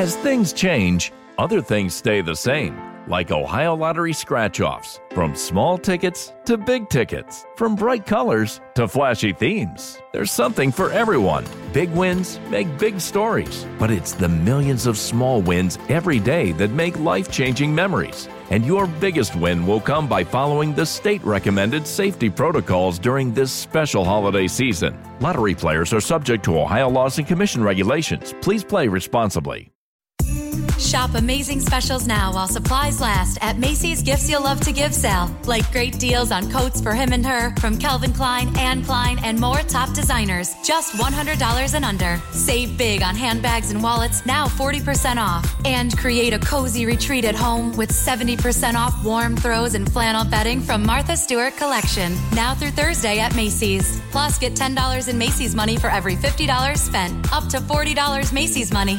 As things change, other things stay the same, like Ohio Lottery scratch offs, from small tickets to big tickets, from bright colors to flashy themes. There's something for everyone. Big wins make big stories, but it's the millions of small wins every day that make life changing memories. And your biggest win will come by following the state recommended safety protocols during this special holiday season. Lottery players are subject to Ohio laws and commission regulations. Please play responsibly. Shop amazing specials now while supplies last at Macy's Gifts You'll Love to Give sale. Like great deals on coats for him and her from Calvin Klein, Anne Klein, and more top designers. Just $100 and under. Save big on handbags and wallets, now 40% off. And create a cozy retreat at home with 70% off warm throws and flannel bedding from Martha Stewart Collection. Now through Thursday at Macy's. Plus, get $10 in Macy's money for every $50 spent. Up to $40 Macy's money.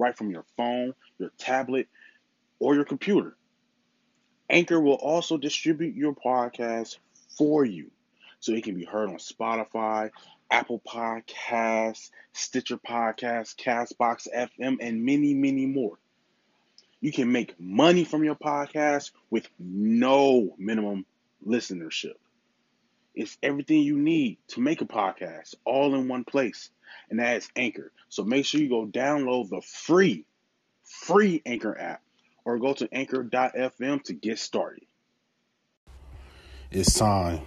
right from your phone, your tablet, or your computer. Anchor will also distribute your podcast for you so it can be heard on Spotify, Apple Podcasts, Stitcher Podcasts, Castbox FM, and many, many more. You can make money from your podcast with no minimum listenership. It's everything you need to make a podcast all in one place, and that is Anchor. So make sure you go download the free, free Anchor app or go to anchor.fm to get started. It's time.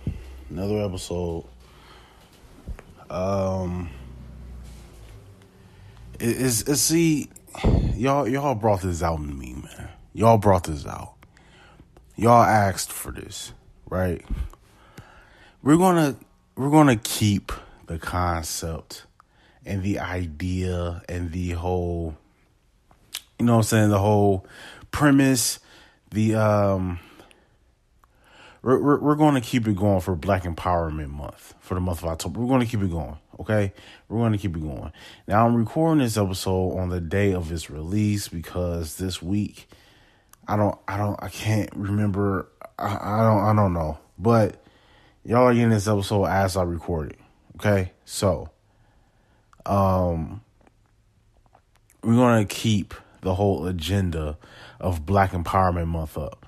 Another episode. Um, it's, it's see, y'all y'all brought this out in me, man. Y'all brought this out. Y'all asked for this, right? We're gonna we're gonna keep the concept and the idea and the whole you know what I'm saying the whole premise the um we're, we're, we're going to keep it going for Black Empowerment Month for the month of October. We're going to keep it going. Okay, we're going to keep it going. Now I'm recording this episode on the day of its release because this week I don't I don't I can't remember I, I don't I don't know, but y'all are getting this episode as I record it. Okay, so um, we're gonna keep the whole agenda of Black Empowerment Month up.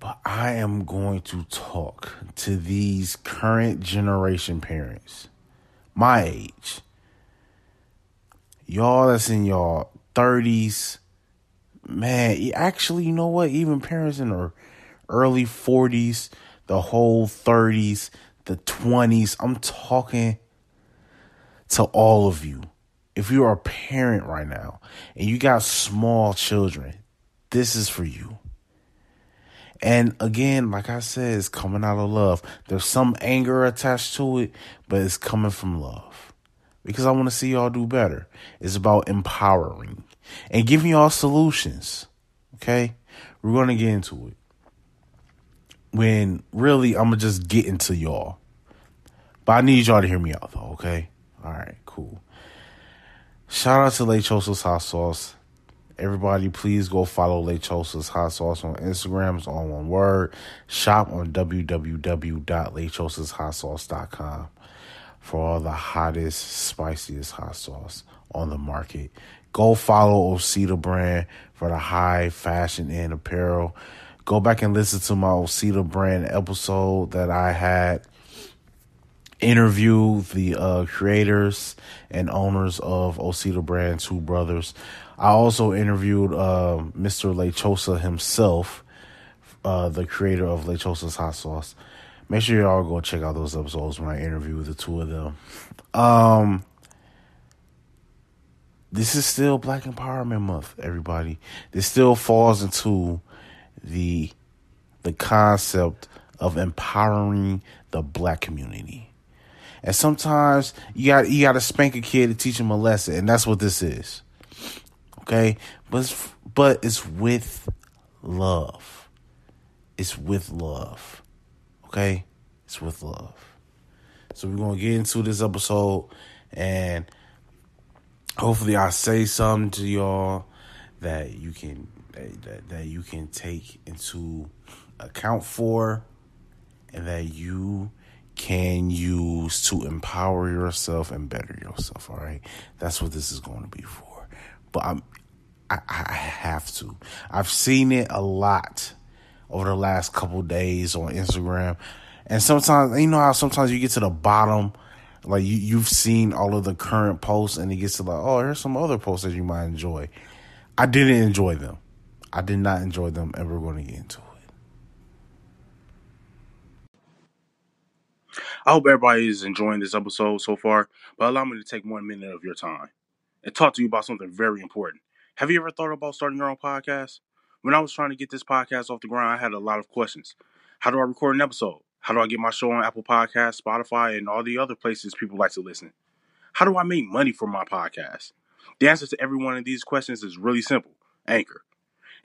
But I am going to talk to these current generation parents, my age. Y'all that's in y'all 30s. Man, actually, you know what? Even parents in their early 40s, the whole 30s, the 20s. I'm talking to all of you. If you are a parent right now and you got small children, this is for you. And again, like I said, it's coming out of love. There's some anger attached to it, but it's coming from love. Because I want to see y'all do better. It's about empowering and giving y'all solutions. Okay? We're going to get into it when really I'm gonna just get into y'all. But I need y'all to hear me out though, okay? All right, cool. Shout out to Lechosa's Hot Sauce. Everybody, please go follow Lechosa's Hot Sauce on Instagram. It's all one word. Shop on www.lechosashotsauce.com for all the hottest, spiciest hot sauce on the market. Go follow Osita brand for the high fashion and apparel go back and listen to my Osita brand episode that I had interview the uh, creators and owners of Osita brand, two brothers. I also interviewed uh, Mr. Lechosa himself, uh, the creator of Lechosa's hot sauce. Make sure y'all go check out those episodes when I interview the two of them. Um, this is still Black Empowerment Month, everybody. This still falls into the the concept of empowering the black community. And sometimes you got you got to spank a kid to teach him a lesson, and that's what this is. Okay? But it's, but it's with love. It's with love. Okay? It's with love. So we're to get into this episode and hopefully I say something to y'all that you can that, that you can take into account for and that you can use to empower yourself and better yourself. All right, that's what this is going to be for. But I'm, I, I have to. I've seen it a lot over the last couple days on Instagram, and sometimes you know how sometimes you get to the bottom. Like you, you've seen all of the current posts, and it gets to like, oh, here's some other posts that you might enjoy. I didn't enjoy them. I did not enjoy them, and we're going to get into it. I hope everybody is enjoying this episode so far, but allow me to take one minute of your time and talk to you about something very important. Have you ever thought about starting your own podcast? When I was trying to get this podcast off the ground, I had a lot of questions. How do I record an episode? How do I get my show on Apple Podcasts, Spotify, and all the other places people like to listen? How do I make money for my podcast? The answer to every one of these questions is really simple Anchor.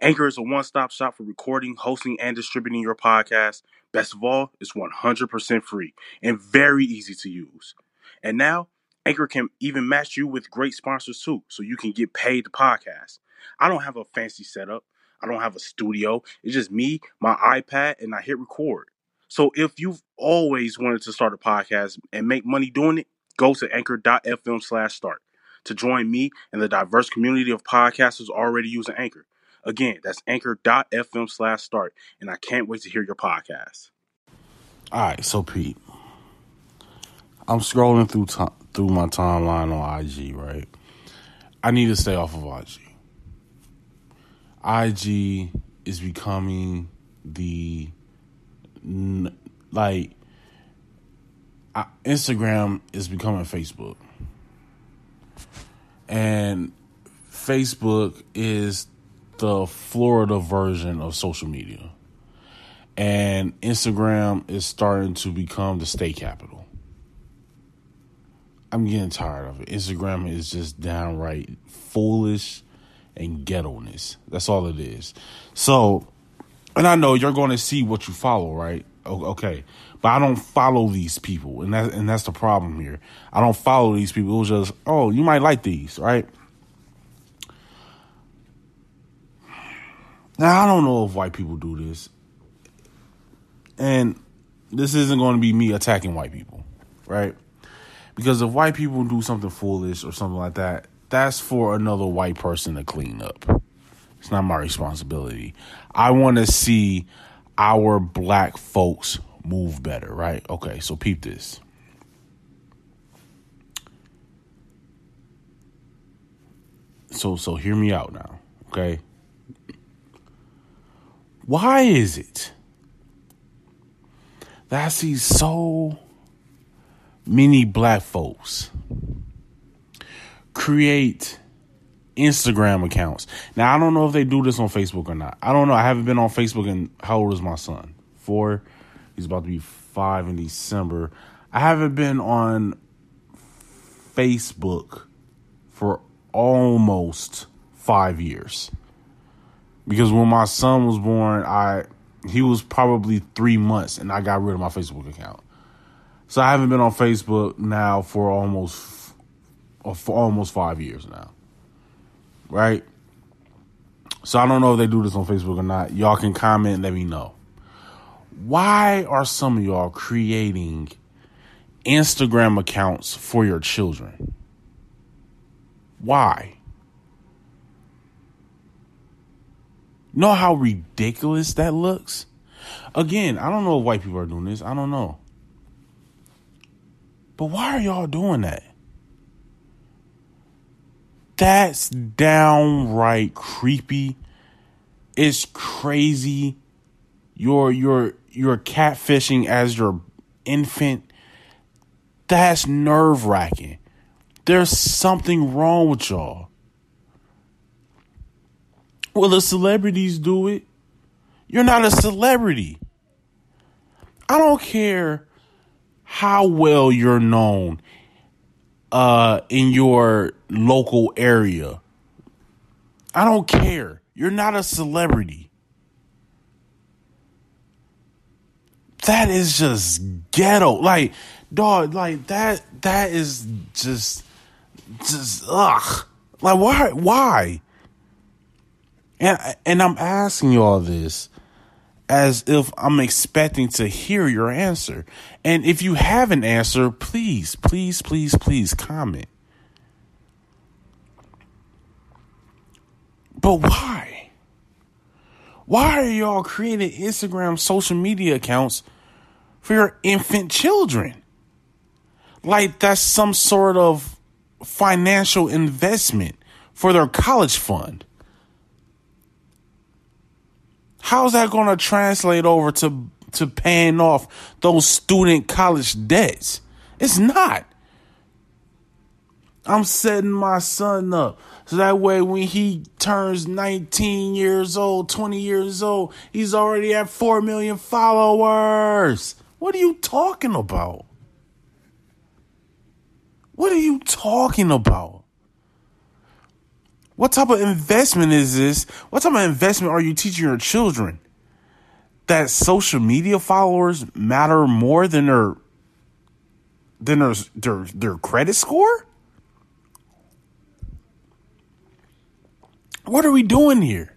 Anchor is a one stop shop for recording, hosting, and distributing your podcast. Best of all, it's 100% free and very easy to use. And now, Anchor can even match you with great sponsors too, so you can get paid to podcast. I don't have a fancy setup, I don't have a studio. It's just me, my iPad, and I hit record. So if you've always wanted to start a podcast and make money doing it, go to anchor.fm slash start to join me and the diverse community of podcasters already using Anchor. Again, that's anchor.fm slash start. And I can't wait to hear your podcast. All right, so Pete, I'm scrolling through t- through my timeline on IG, right? I need to stay off of IG. IG is becoming the like Instagram is becoming Facebook. And Facebook is the Florida version of social media. And Instagram is starting to become the state capital. I'm getting tired of it. Instagram is just downright foolish and ghetto-ness. That's all it is. So, and I know you're going to see what you follow, right? Okay. But I don't follow these people, and that and that's the problem here. I don't follow these people. It was just, oh, you might like these, right? Now I don't know if white people do this, and this isn't going to be me attacking white people, right? Because if white people do something foolish or something like that, that's for another white person to clean up. It's not my responsibility. I want to see our black folks move better, right? Okay, so peep this. So so hear me out now, okay? Why is it that I see so many black folks create Instagram accounts? Now, I don't know if they do this on Facebook or not. I don't know. I haven't been on Facebook, and how old is my son? Four. He's about to be five in December. I haven't been on Facebook for almost five years because when my son was born, I he was probably three months, and I got rid of my Facebook account. So I haven't been on Facebook now for almost uh, for almost five years now, right? So I don't know if they do this on Facebook or not. Y'all can comment, let me know. Why are some of y'all creating Instagram accounts for your children? Why? Know how ridiculous that looks? Again, I don't know if white people are doing this. I don't know. But why are y'all doing that? That's downright creepy. It's crazy. You're you're you're catfishing as your infant. That's nerve wracking. There's something wrong with y'all. Well, the celebrities do it. You're not a celebrity. I don't care how well you're known uh, in your local area. I don't care. You're not a celebrity. That is just ghetto. Like, dog, like that that is just just ugh. Like why why? And and I'm asking you all this as if I'm expecting to hear your answer. And if you have an answer, please, please, please, please comment. But why? Why are y'all creating Instagram social media accounts for your infant children? Like that's some sort of financial investment for their college fund. How's that going to translate over to to paying off those student college debts? It's not. I'm setting my son up so that way when he turns 19 years old, 20 years old, he's already at 4 million followers. What are you talking about? What are you talking about? What type of investment is this? What type of investment are you teaching your children? That social media followers matter more than their than their their, their credit score? What are we doing here?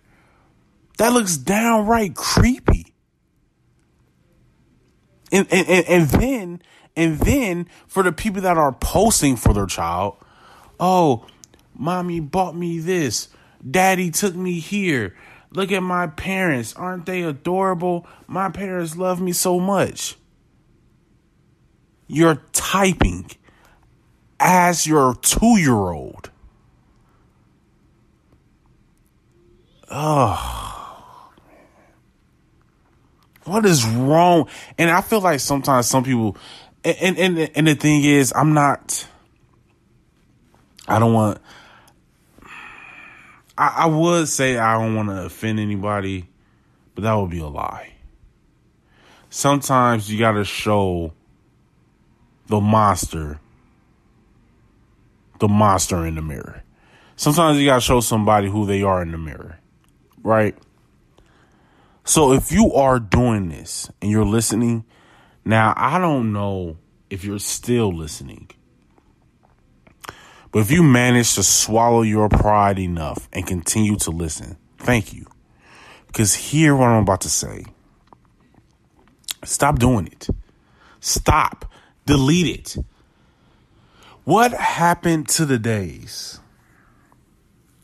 That looks downright creepy. And, and, and, and then and then for the people that are posting for their child, oh, mommy bought me this. Daddy took me here. Look at my parents. Aren't they adorable? My parents love me so much. You're typing as your two year old. Oh, what is wrong? And I feel like sometimes some people and and and the thing is, I'm not. I don't want. I, I would say I don't want to offend anybody, but that would be a lie. Sometimes you got to show the monster, the monster in the mirror. Sometimes you got to show somebody who they are in the mirror, right? So if you are doing this and you're listening now, I don't know if you're still listening. But if you manage to swallow your pride enough and continue to listen, thank you. Because hear what I'm about to say. Stop doing it. Stop. Delete it. What happened to the days?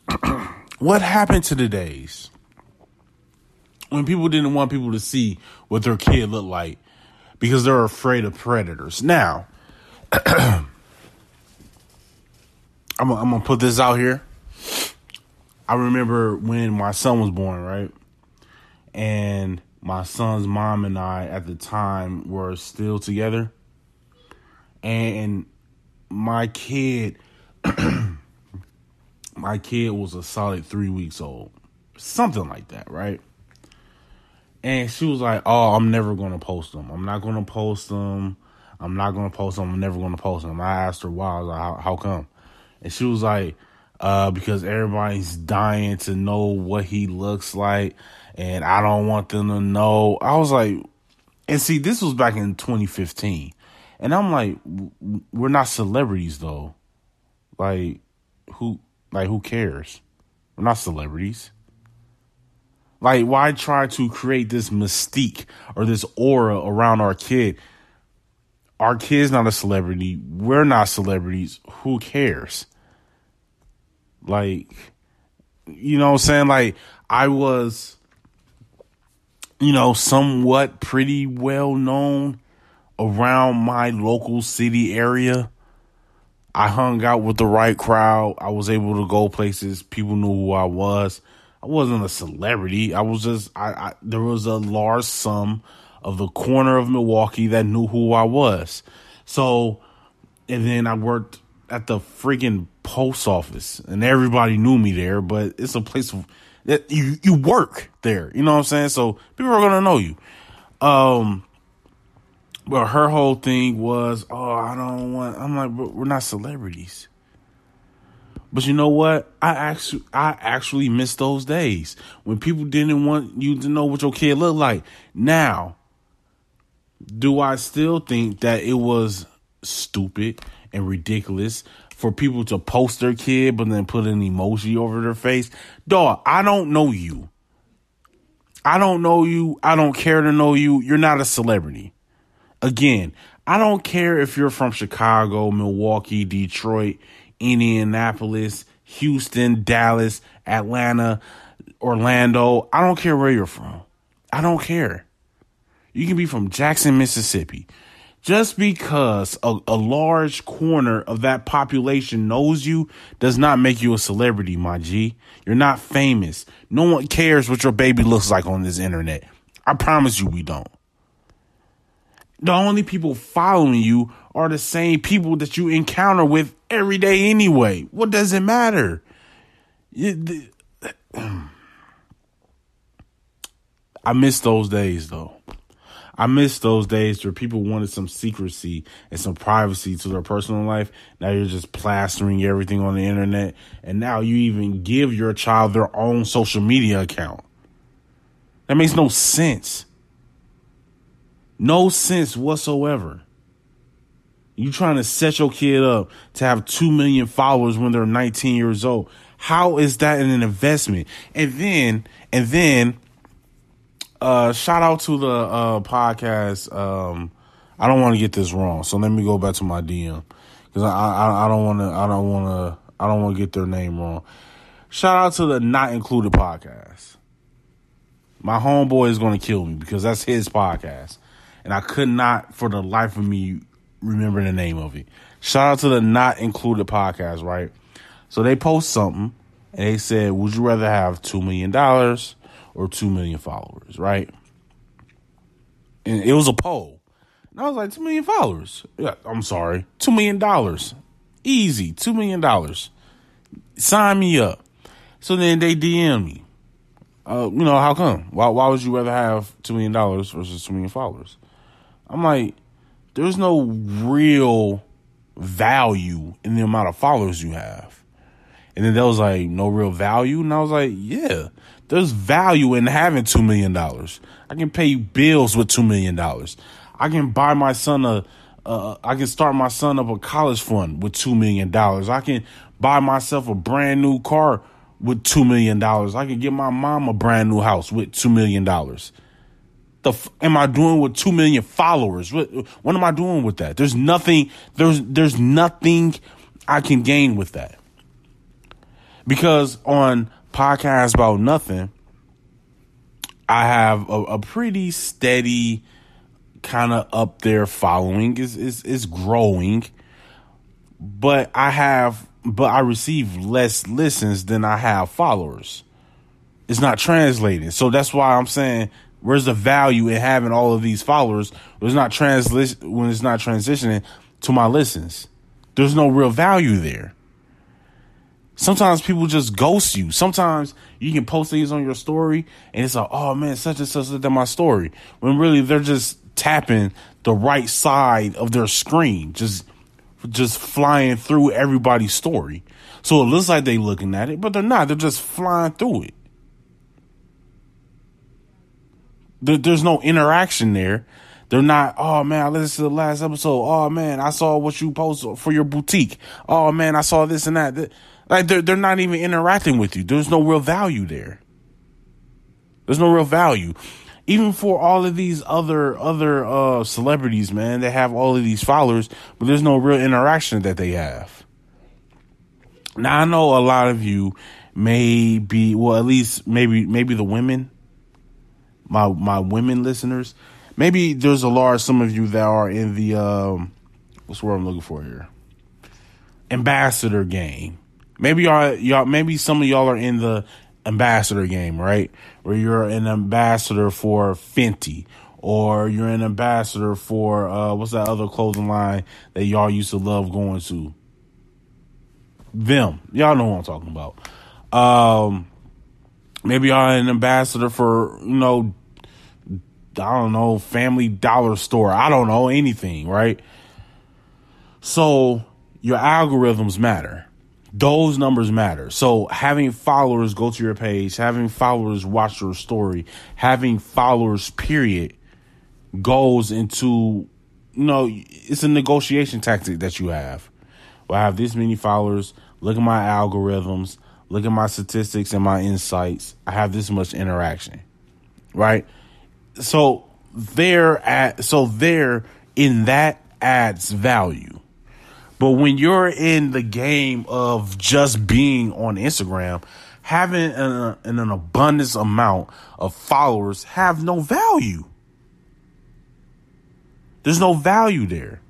what happened to the days when people didn't want people to see what their kid looked like because they're afraid of predators. Now, I'm, I'm gonna put this out here. I remember when my son was born, right? And my son's mom and I at the time were still together. And my kid my kid was a solid three weeks old. Something like that, right? And she was like, "Oh, I'm never gonna post them. I'm not gonna post them. I'm not gonna post them. I'm never gonna post them." I asked her why. I was like, "How, how come?" And she was like, "Uh, because everybody's dying to know what he looks like, and I don't want them to know." I was like, and see, this was back in 2015, and I'm like, we're not celebrities though. Like, who, like, who cares? We're not celebrities. Like, why try to create this mystique or this aura around our kid? Our kid's not a celebrity. We're not celebrities. Who cares? Like, you know what I'm saying? Like, I was, you know, somewhat pretty well known around my local city area. I hung out with the right crowd. I was able to go places. People knew who I was. I wasn't a celebrity. I was just I, I there was a large sum of the corner of Milwaukee that knew who I was. So and then I worked at the freaking post office and everybody knew me there, but it's a place that you you work there. You know what I'm saying? So people are gonna know you. Um but her whole thing was, oh, I don't want I'm like, we're not celebrities. But you know what? I actually I actually miss those days when people didn't want you to know what your kid looked like. Now, do I still think that it was stupid and ridiculous for people to post their kid but then put an emoji over their face? Dog, I don't know you. I don't know you. I don't care to know you. You're not a celebrity. Again, I don't care if you're from Chicago, Milwaukee, Detroit, Indianapolis, Houston, Dallas, Atlanta, Orlando. I don't care where you're from. I don't care. You can be from Jackson, Mississippi. Just because a, a, large corner of that population knows you does not make you a celebrity, my G. You're not famous. No one cares what your baby looks like on this internet. I promise you we don't. The only people following you are the same people that you encounter with every day anyway. What does it matter? I miss those days though. I miss those days where people wanted some secrecy and some privacy to their personal life. Now you're just plastering everything on the internet. And now you even give your child their own social media account. That makes no sense. No sense whatsoever. You're trying to set your kid up to have 2 million followers when they're 19 years old. How is that an investment? And then, and then, uh, shout out to the, uh, podcast. Um, I don't want to get this wrong. So let me go back to my DM because I, I, I don't want to, I don't want to, I don't want to get their name wrong. Shout out to the Not Included podcast. My homeboy is going to kill me because that's his podcast. And I could not, for the life of me, remember the name of it. Shout out to the Not Included podcast, right? So they post something and they said, Would you rather have $2 million or 2 million followers, right? And it was a poll. And I was like, 2 million followers. Yeah, I'm sorry. $2 million. Easy. $2 million. Sign me up. So then they DM me. Uh, you know, how come? Why, why would you rather have $2 million versus 2 million followers? I'm like, there's no real value in the amount of followers you have. And then there was like, no real value. And I was like, yeah, there's value in having $2 million. I can pay bills with $2 million. I can buy my son a, uh, I can start my son up a college fund with $2 million. I can buy myself a brand new car with $2 million. I can get my mom a brand new house with $2 million the f- am I doing with two million followers? What what am I doing with that? There's nothing. There's there's nothing I can gain with that because on podcast about nothing, I have a, a pretty steady kind of up there following. is is is growing, but I have but I receive less listens than I have followers. It's not translating, so that's why I'm saying Where's the value in having all of these followers when it's not transli- when it's not transitioning to my listens? There's no real value there. Sometimes people just ghost you. Sometimes you can post things on your story and it's like, oh man, such and such at my story. When really they're just tapping the right side of their screen, just just flying through everybody's story. So it looks like they're looking at it, but they're not. They're just flying through it. There, there's no interaction there. They're not, oh man, I listened to the last episode. Oh man, I saw what you posted for your boutique. Oh man, I saw this and that. Like they're they're not even interacting with you. There's no real value there. There's no real value. Even for all of these other other uh celebrities, man, they have all of these followers, but there's no real interaction that they have. Now I know a lot of you may be well, at least maybe maybe the women my my women listeners. Maybe there's a large some of you that are in the um, what's the word I'm looking for here? Ambassador game. Maybe y'all y'all maybe some of y'all are in the ambassador game, right? Where you're an ambassador for Fenty or you're an ambassador for uh, what's that other clothing line that y'all used to love going to? Them. Y'all know what I'm talking about. Um, maybe y'all an ambassador for, you know, I don't know, family dollar store. I don't know anything, right? So your algorithms matter. Those numbers matter. So having followers go to your page, having followers watch your story, having followers period goes into you know, it's a negotiation tactic that you have. Well, I have this many followers, look at my algorithms, look at my statistics and my insights. I have this much interaction. Right? So there at so there in that adds value. But when you're in the game of just being on Instagram, having an, an abundance amount of followers have no value. There's no value there.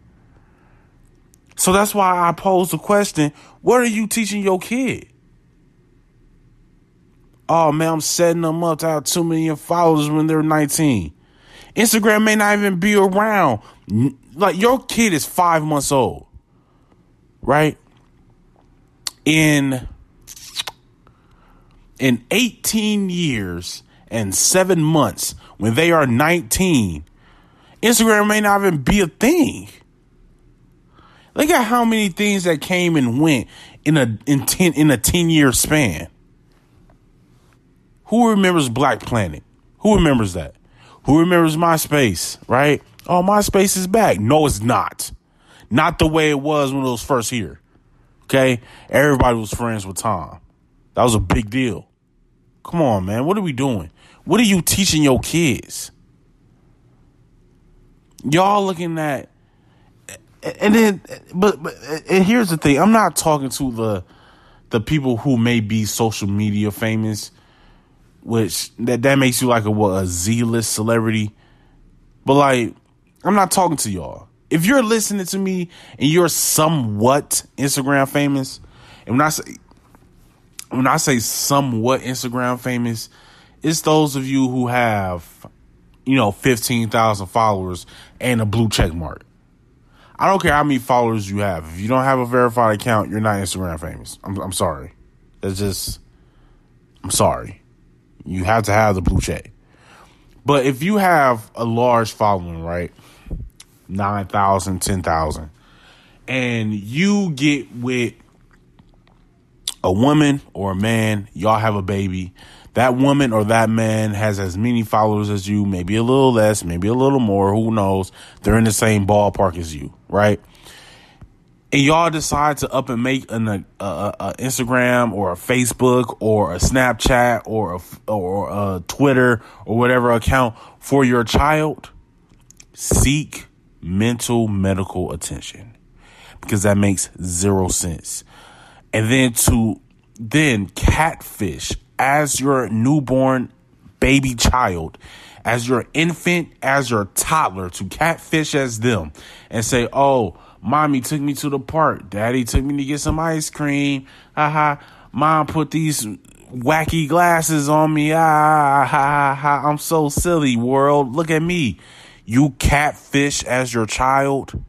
So that's why I pose the question what are you teaching your kid? Oh man, I'm setting them up to have 2 million followers when they're 19. Instagram may not even be around. Like your kid is five months old, right? In in 18 years and seven months, when they are 19, Instagram may not even be a thing. Look at how many things that came and went in a in ten in a ten year span. Who remembers Black Planet? Who remembers that? Who remembers MySpace? Right? Oh, MySpace is back. No, it's not. Not the way it was when it was first here. Okay, everybody was friends with Tom. That was a big deal. Come on, man. What are we doing? What are you teaching your kids? Y'all looking at and then but, but and here's the thing i'm not talking to the the people who may be social media famous which that that makes you like a what a z-list celebrity but like i'm not talking to y'all if you're listening to me and you're somewhat instagram famous and when i say when i say somewhat instagram famous it's those of you who have you know 15,000 followers and a blue check mark I don't care how many followers you have. If you don't have a verified account, you're not Instagram famous. I'm, I'm sorry. That's just, I'm sorry. You have to have the blue check. But if you have a large following, right? 9,000, 10,000, and you get with a woman or a man, y'all have a baby, that woman or that man has as many followers as you, maybe a little less, maybe a little more, who knows? They're in the same ballpark as you, right? And y'all decide to up and make an a, a, Instagram or a Facebook or a Snapchat or a, or a Twitter or whatever account for your child. Seek mental medical attention because that makes zero sense. And then to then catfish as your newborn baby child, as your infant, as your toddler, to catfish as them and say, oh, mommy took me to the park. Daddy took me to get some ice cream. Haha. Mom put these wacky glasses on me. Ah, ha, ha, ha. I'm so silly, world. Look at me. You catfish as your child.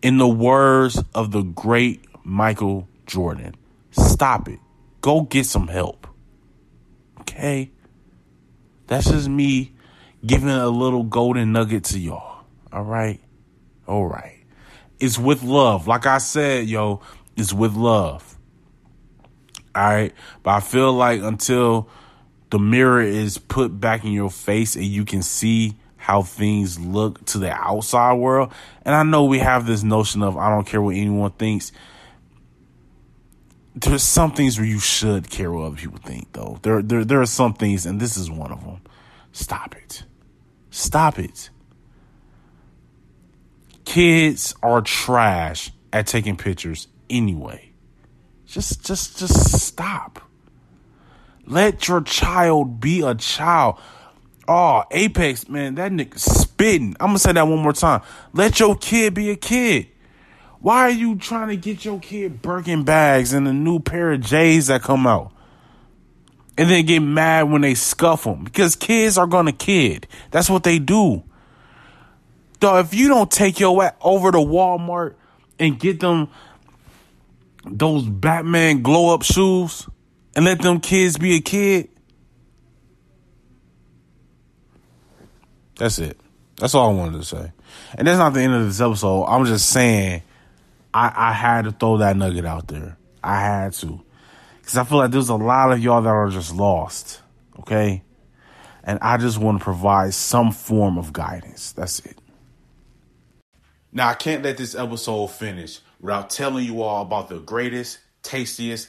In the words of the great Michael Jordan, Stop it. Go get some help. Okay? That's just me giving a little golden nugget to y'all. All right? All right. It's with love. Like I said, yo, it's with love. All right? But I feel like until the mirror is put back in your face and you can see how things look to the outside world. And I know we have this notion of I don't care what anyone thinks there's some things where you should care what other people think, though. There, there, there are some things, and this is one of them. Stop it. Stop it. Kids are trash at taking pictures anyway. Just, just, just stop. Let your child be a child. Oh, Apex, man, that nigga spitting. I'm gonna say that one more time. Let your kid be a kid. Why are you trying to get your kid Birkin bags and a new pair of J's that come out? And then get mad when they scuff them because kids are gonna kid. That's what they do. Though, if you don't take your ass over to Walmart and get them those Batman glow up shoes and let them kids be a kid, that's it. That's all I wanted to say. And that's not the end of this episode. I'm just saying I, I had to throw that nugget out there. I had to. Because I feel like there's a lot of y'all that are just lost. Okay? And I just want to provide some form of guidance. That's it. Now, I can't let this episode finish without telling you all about the greatest, tastiest,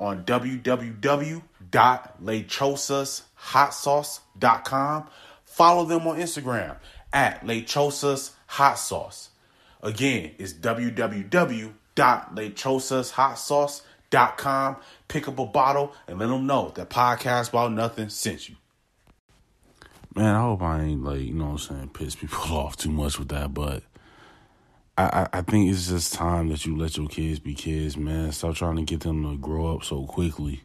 on www.lechosashotsauce.com. Follow them on Instagram at Lechosas Hot Sauce. Again, it's www.lechosashotsauce.com. Pick up a bottle and let them know that Podcast About Nothing sent you. Man, I hope I ain't like, you know what I'm saying, piss people off too much with that, but I, I, think it's just time that you let your kids be kids, man. Stop trying to get them to grow up so quickly.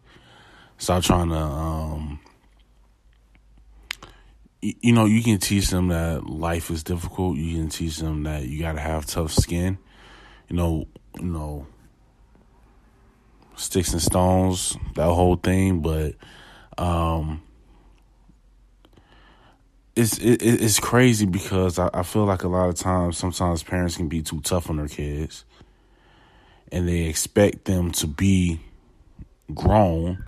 Stop trying to um you know, you can teach them that life is difficult. You can teach them that you got to have tough skin. You know, you know, sticks and stones, that whole thing. But um, it's it, it's crazy because I, I feel like a lot of times, sometimes parents can be too tough on their kids, and they expect them to be grown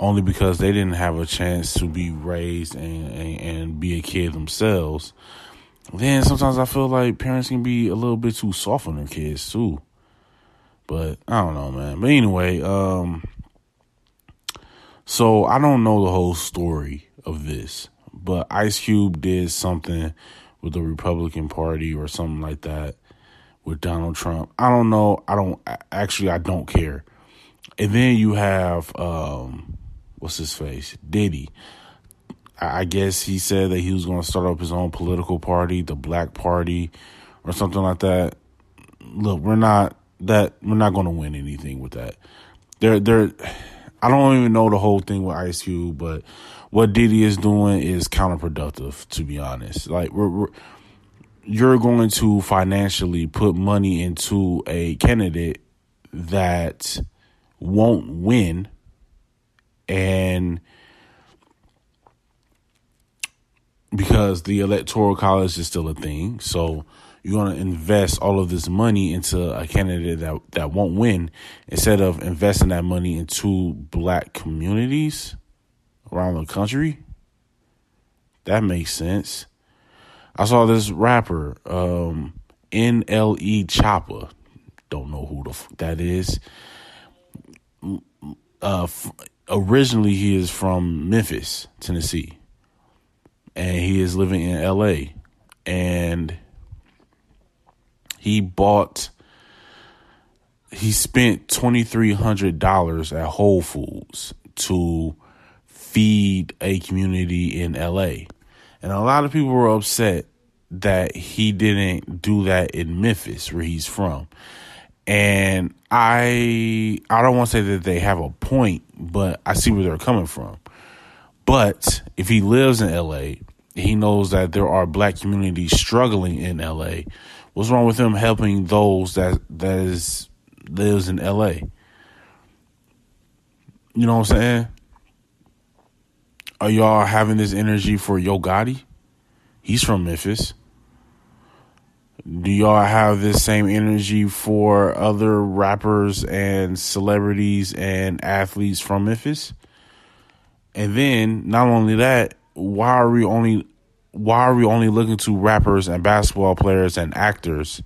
only because they didn't have a chance to be raised and, and, and be a kid themselves. Then sometimes I feel like parents can be a little bit too soft on their kids too. But I don't know, man. But anyway, um, so I don't know the whole story of this, but Ice Cube did something with the Republican Party or something like that with Donald Trump. I don't know. I don't actually. I don't care. And then you have um, what's his face, Diddy. I guess he said that he was going to start up his own political party, the Black Party, or something like that. Look, we're not that we're not going to win anything with that. There, there. I don't even know the whole thing with Ice Cube, but what Diddy is doing is counterproductive. To be honest, like we're, we're you're going to financially put money into a candidate that won't win and because the electoral college is still a thing, so you're going to invest all of this money into a candidate that that won't win instead of investing that money into black communities around the country. That makes sense. I saw this rapper, um, NLE Choppa. Don't know who the f- that is. Uh, originally he is from Memphis, Tennessee, and he is living in L.A. and he bought. He spent twenty three hundred dollars at Whole Foods to feed a community in LA. And a lot of people were upset that he didn't do that in Memphis, where he's from. And I I don't want to say that they have a point, but I see where they're coming from. But if he lives in LA, he knows that there are black communities struggling in LA. What's wrong with him helping those that that is lives in LA? You know what I'm saying? Are y'all having this energy for Yo Gotti? He's from Memphis do y'all have this same energy for other rappers and celebrities and athletes from Memphis? And then not only that, why are we only why are we only looking to rappers and basketball players and actors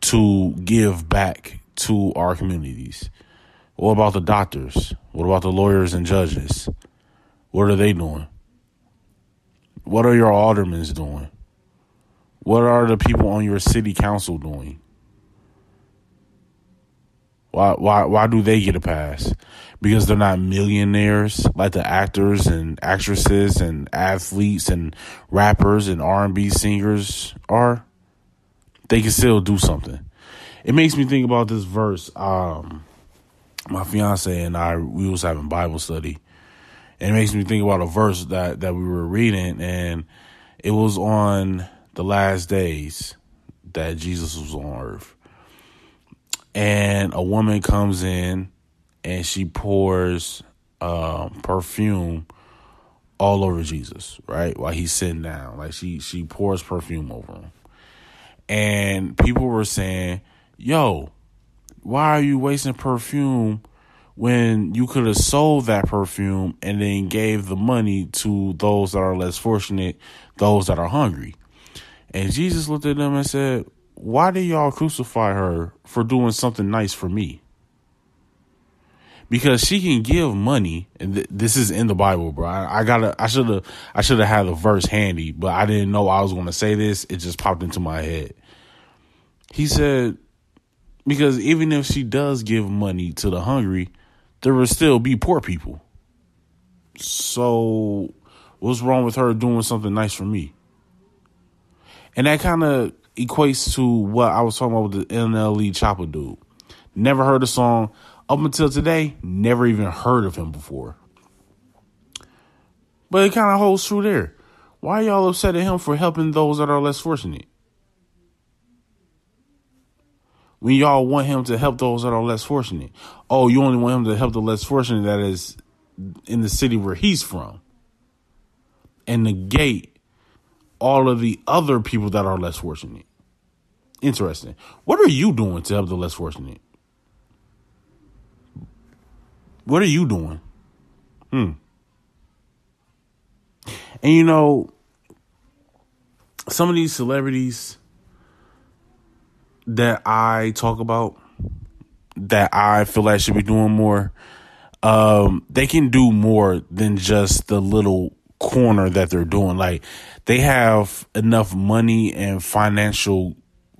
to give back to our communities? What about the doctors? What about the lawyers and judges? What are they doing? What are your aldermen doing? What are the people on your city council doing? Why why why do they get a pass? Because they're not millionaires like the actors and actresses and athletes and rappers and R and B singers are. They can still do something. it makes me think about this verse. Um, my fiance and I we was having Bible study, and it makes me think about a verse that that we were reading, and it was on the last days that Jesus was on earth, and a woman comes in and she pours uh, perfume all over Jesus, right? While he's sitting down, like she she pours perfume over him, and people were saying, "Yo, why are you wasting perfume when you could have sold that perfume and then gave the money to those that are less fortunate, those that are hungry?" And Jesus looked at them and said, "Why did y'all crucify her for doing something nice for me?" because she can give money, and th- this is in the Bible, bro. I, I gotta, I should have, I should have had the verse handy, but I didn't know I was to say this. It just popped into my head. He said, because even if she does give money to the hungry, there will still be poor people. So, what's wrong with her doing something nice for me? And that kind of equates to what I was talking about with the NLE Choppa dude. Never heard the song up until today, never even heard of him before. But it kind of holds true there. Why y'all upset at him for helping those that are less fortunate? When y'all want him to help those that are less fortunate. Oh, you only want him to help the less fortunate that is in the city where he's from. And negate all of the other people that are less fortunate. Interesting. What are you doing to help the less fortunate? What are you doing? Hmm. And you know, some of these celebrities that I talk about that I feel like should be doing more, um, they can do more than just the little corner that they're doing. Like they have enough money and financial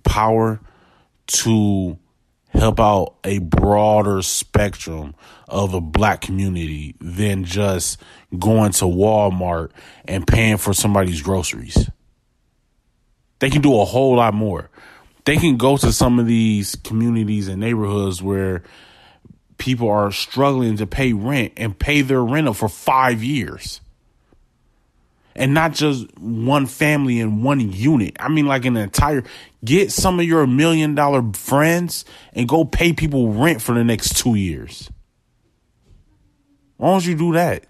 power to help out a broader spectrum of the black community than just going to Walmart and paying for somebody's groceries. They can do a whole lot more. They can go to some of these communities and neighborhoods where people are struggling to pay rent and pay their rental for five years. And not just one family in one unit. I mean, like an entire, get some of your million dollar friends and go pay people rent for the next two years. Why don't you do that?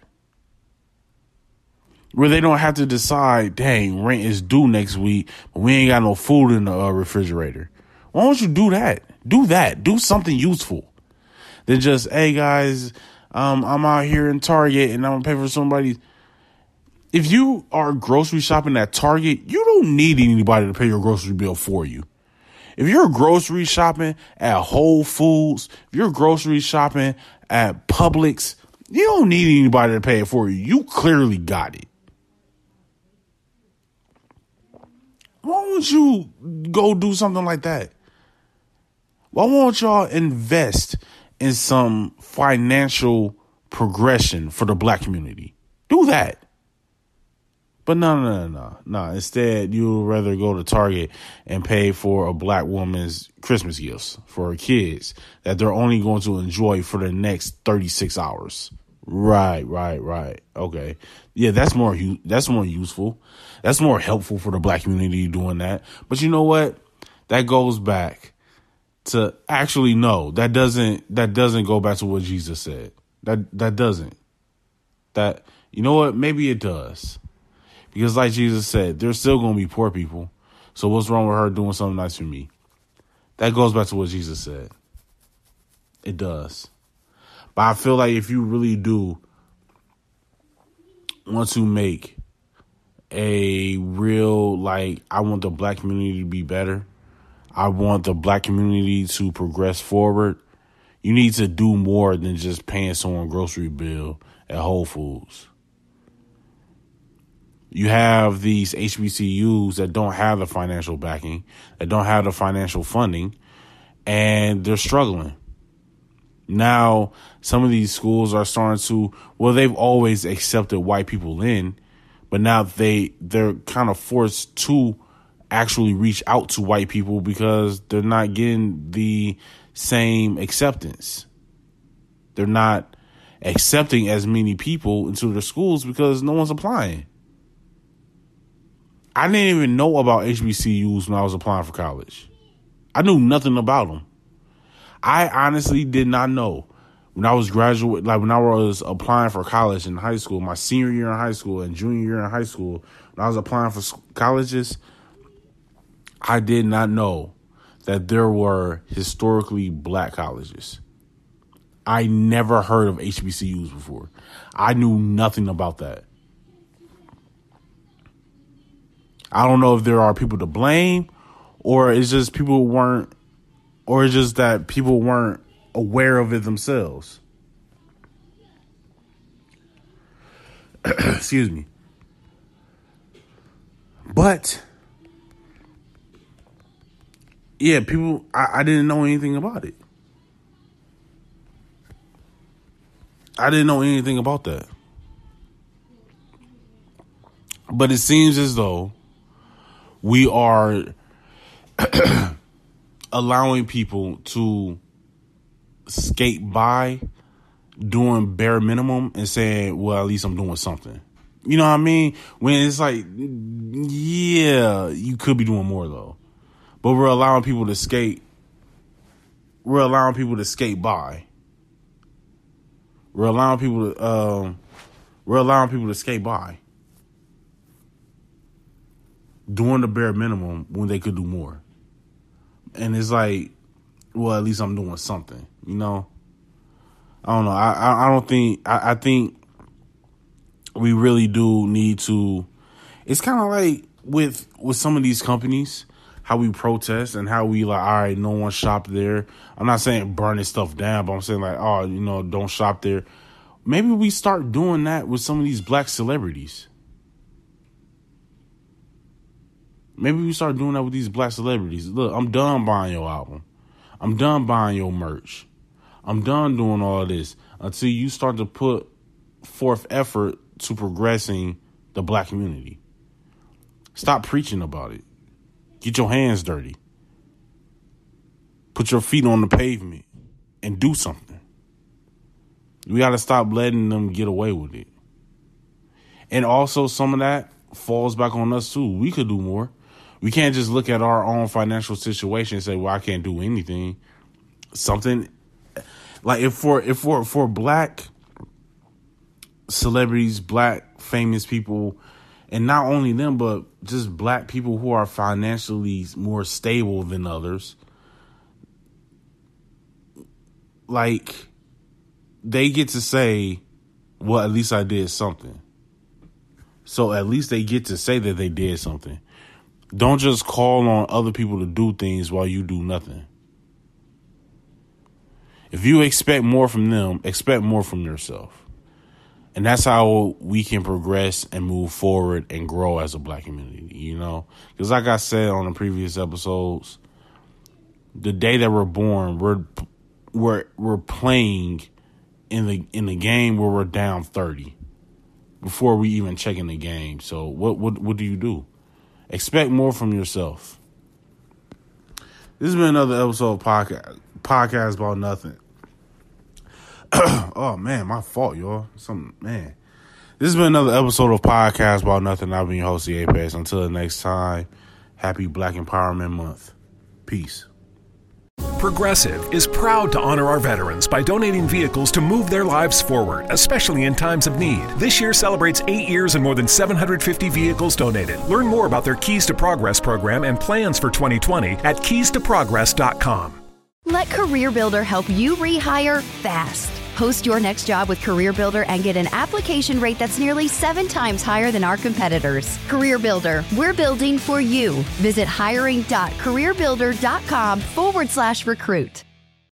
Where they don't have to decide, dang, rent is due next week, but we ain't got no food in the uh, refrigerator. Why don't you do that? Do that. Do something useful. Than just, hey guys, um, I'm out here in Target and I'm gonna pay for somebody. If you are grocery shopping at Target, you don't need anybody to pay your grocery bill for you. If you're grocery shopping at Whole Foods, if you're grocery shopping at Publix, you don't need anybody to pay it for you. You clearly got it. Why don't you go do something like that? Why won't y'all invest in some financial progression for the black community? Do that. But no, no, no, no, no. Instead, you'd rather go to Target and pay for a black woman's Christmas gifts for her kids that they're only going to enjoy for the next 36 hours. Right, right, right. Okay. Yeah, that's more that's more useful. That's more helpful for the black community doing that. But you know what? That goes back to actually no, that doesn't that doesn't go back to what Jesus said. That that doesn't. That you know what? Maybe it does. Because like Jesus said, there's still going to be poor people. So what's wrong with her doing something nice for me? That goes back to what Jesus said. It does. But I feel like if you really do want to make a real like I want the black community to be better. I want the black community to progress forward. You need to do more than just paying someone grocery bill at Whole Foods you have these HBCUs that don't have the financial backing, that don't have the financial funding, and they're struggling. Now, some of these schools are starting to, well, they've always accepted white people in, but now they they're kind of forced to actually reach out to white people because they're not getting the same acceptance. They're not accepting as many people into their schools because no one's applying. I didn't even know about HBCUs when I was applying for college. I knew nothing about them. I honestly did not know when I was graduate, like when I was applying for college in high school, my senior year in high school and junior year in high school, when I was applying for colleges, I did not know that there were historically black colleges. I never heard of HBCUs before. I knew nothing about that. I don't know if there are people to blame or it's just people weren't or it's just that people weren't aware of it themselves. Excuse me. But yeah, people I, I didn't know anything about it. I didn't know anything about that. But it seems as though we are allowing people to skate by doing bare minimum and saying, well, at least I'm doing something. You know what I mean? When it's like, yeah, you could be doing more though. But we're allowing people to skate. We're allowing people to skate by. We're allowing people to, um, we're allowing people to skate by. Doing the bare minimum when they could do more. And it's like, well, at least I'm doing something, you know? I don't know. I I, I don't think I, I think we really do need to it's kinda like with with some of these companies, how we protest and how we like, all right, no one shop there. I'm not saying burning stuff down, but I'm saying like, oh, you know, don't shop there. Maybe we start doing that with some of these black celebrities. Maybe we start doing that with these black celebrities. Look, I'm done buying your album. I'm done buying your merch. I'm done doing all this until you start to put forth effort to progressing the black community. Stop preaching about it. Get your hands dirty. Put your feet on the pavement and do something. We got to stop letting them get away with it. And also, some of that falls back on us too. We could do more. We can't just look at our own financial situation and say, "Well, I can't do anything." Something like if for if for for black celebrities, black famous people, and not only them, but just black people who are financially more stable than others, like they get to say, "Well, at least I did something." So at least they get to say that they did something. Don't just call on other people to do things while you do nothing. If you expect more from them, expect more from yourself. And that's how we can progress and move forward and grow as a black community, you know? Because, like I said on the previous episodes, the day that we're born, we're we're we're playing in the in the game where we're down 30 before we even check in the game. So what what what do you do? Expect more from yourself. This has been another episode of podcast podcast about nothing. oh man, my fault, y'all. Some man. This has been another episode of podcast about nothing. I've been your host, the Apex. Until the next time, happy Black Empowerment Month. Peace. Progressive is proud to honor our veterans by donating vehicles to move their lives forward, especially in times of need. This year celebrates eight years and more than 750 vehicles donated. Learn more about their Keys to Progress program and plans for 2020 at keystoprogress.com. Let CareerBuilder help you rehire fast. Post your next job with CareerBuilder and get an application rate that's nearly seven times higher than our competitors. CareerBuilder, we're building for you. Visit hiring.careerbuilder.com forward slash recruit.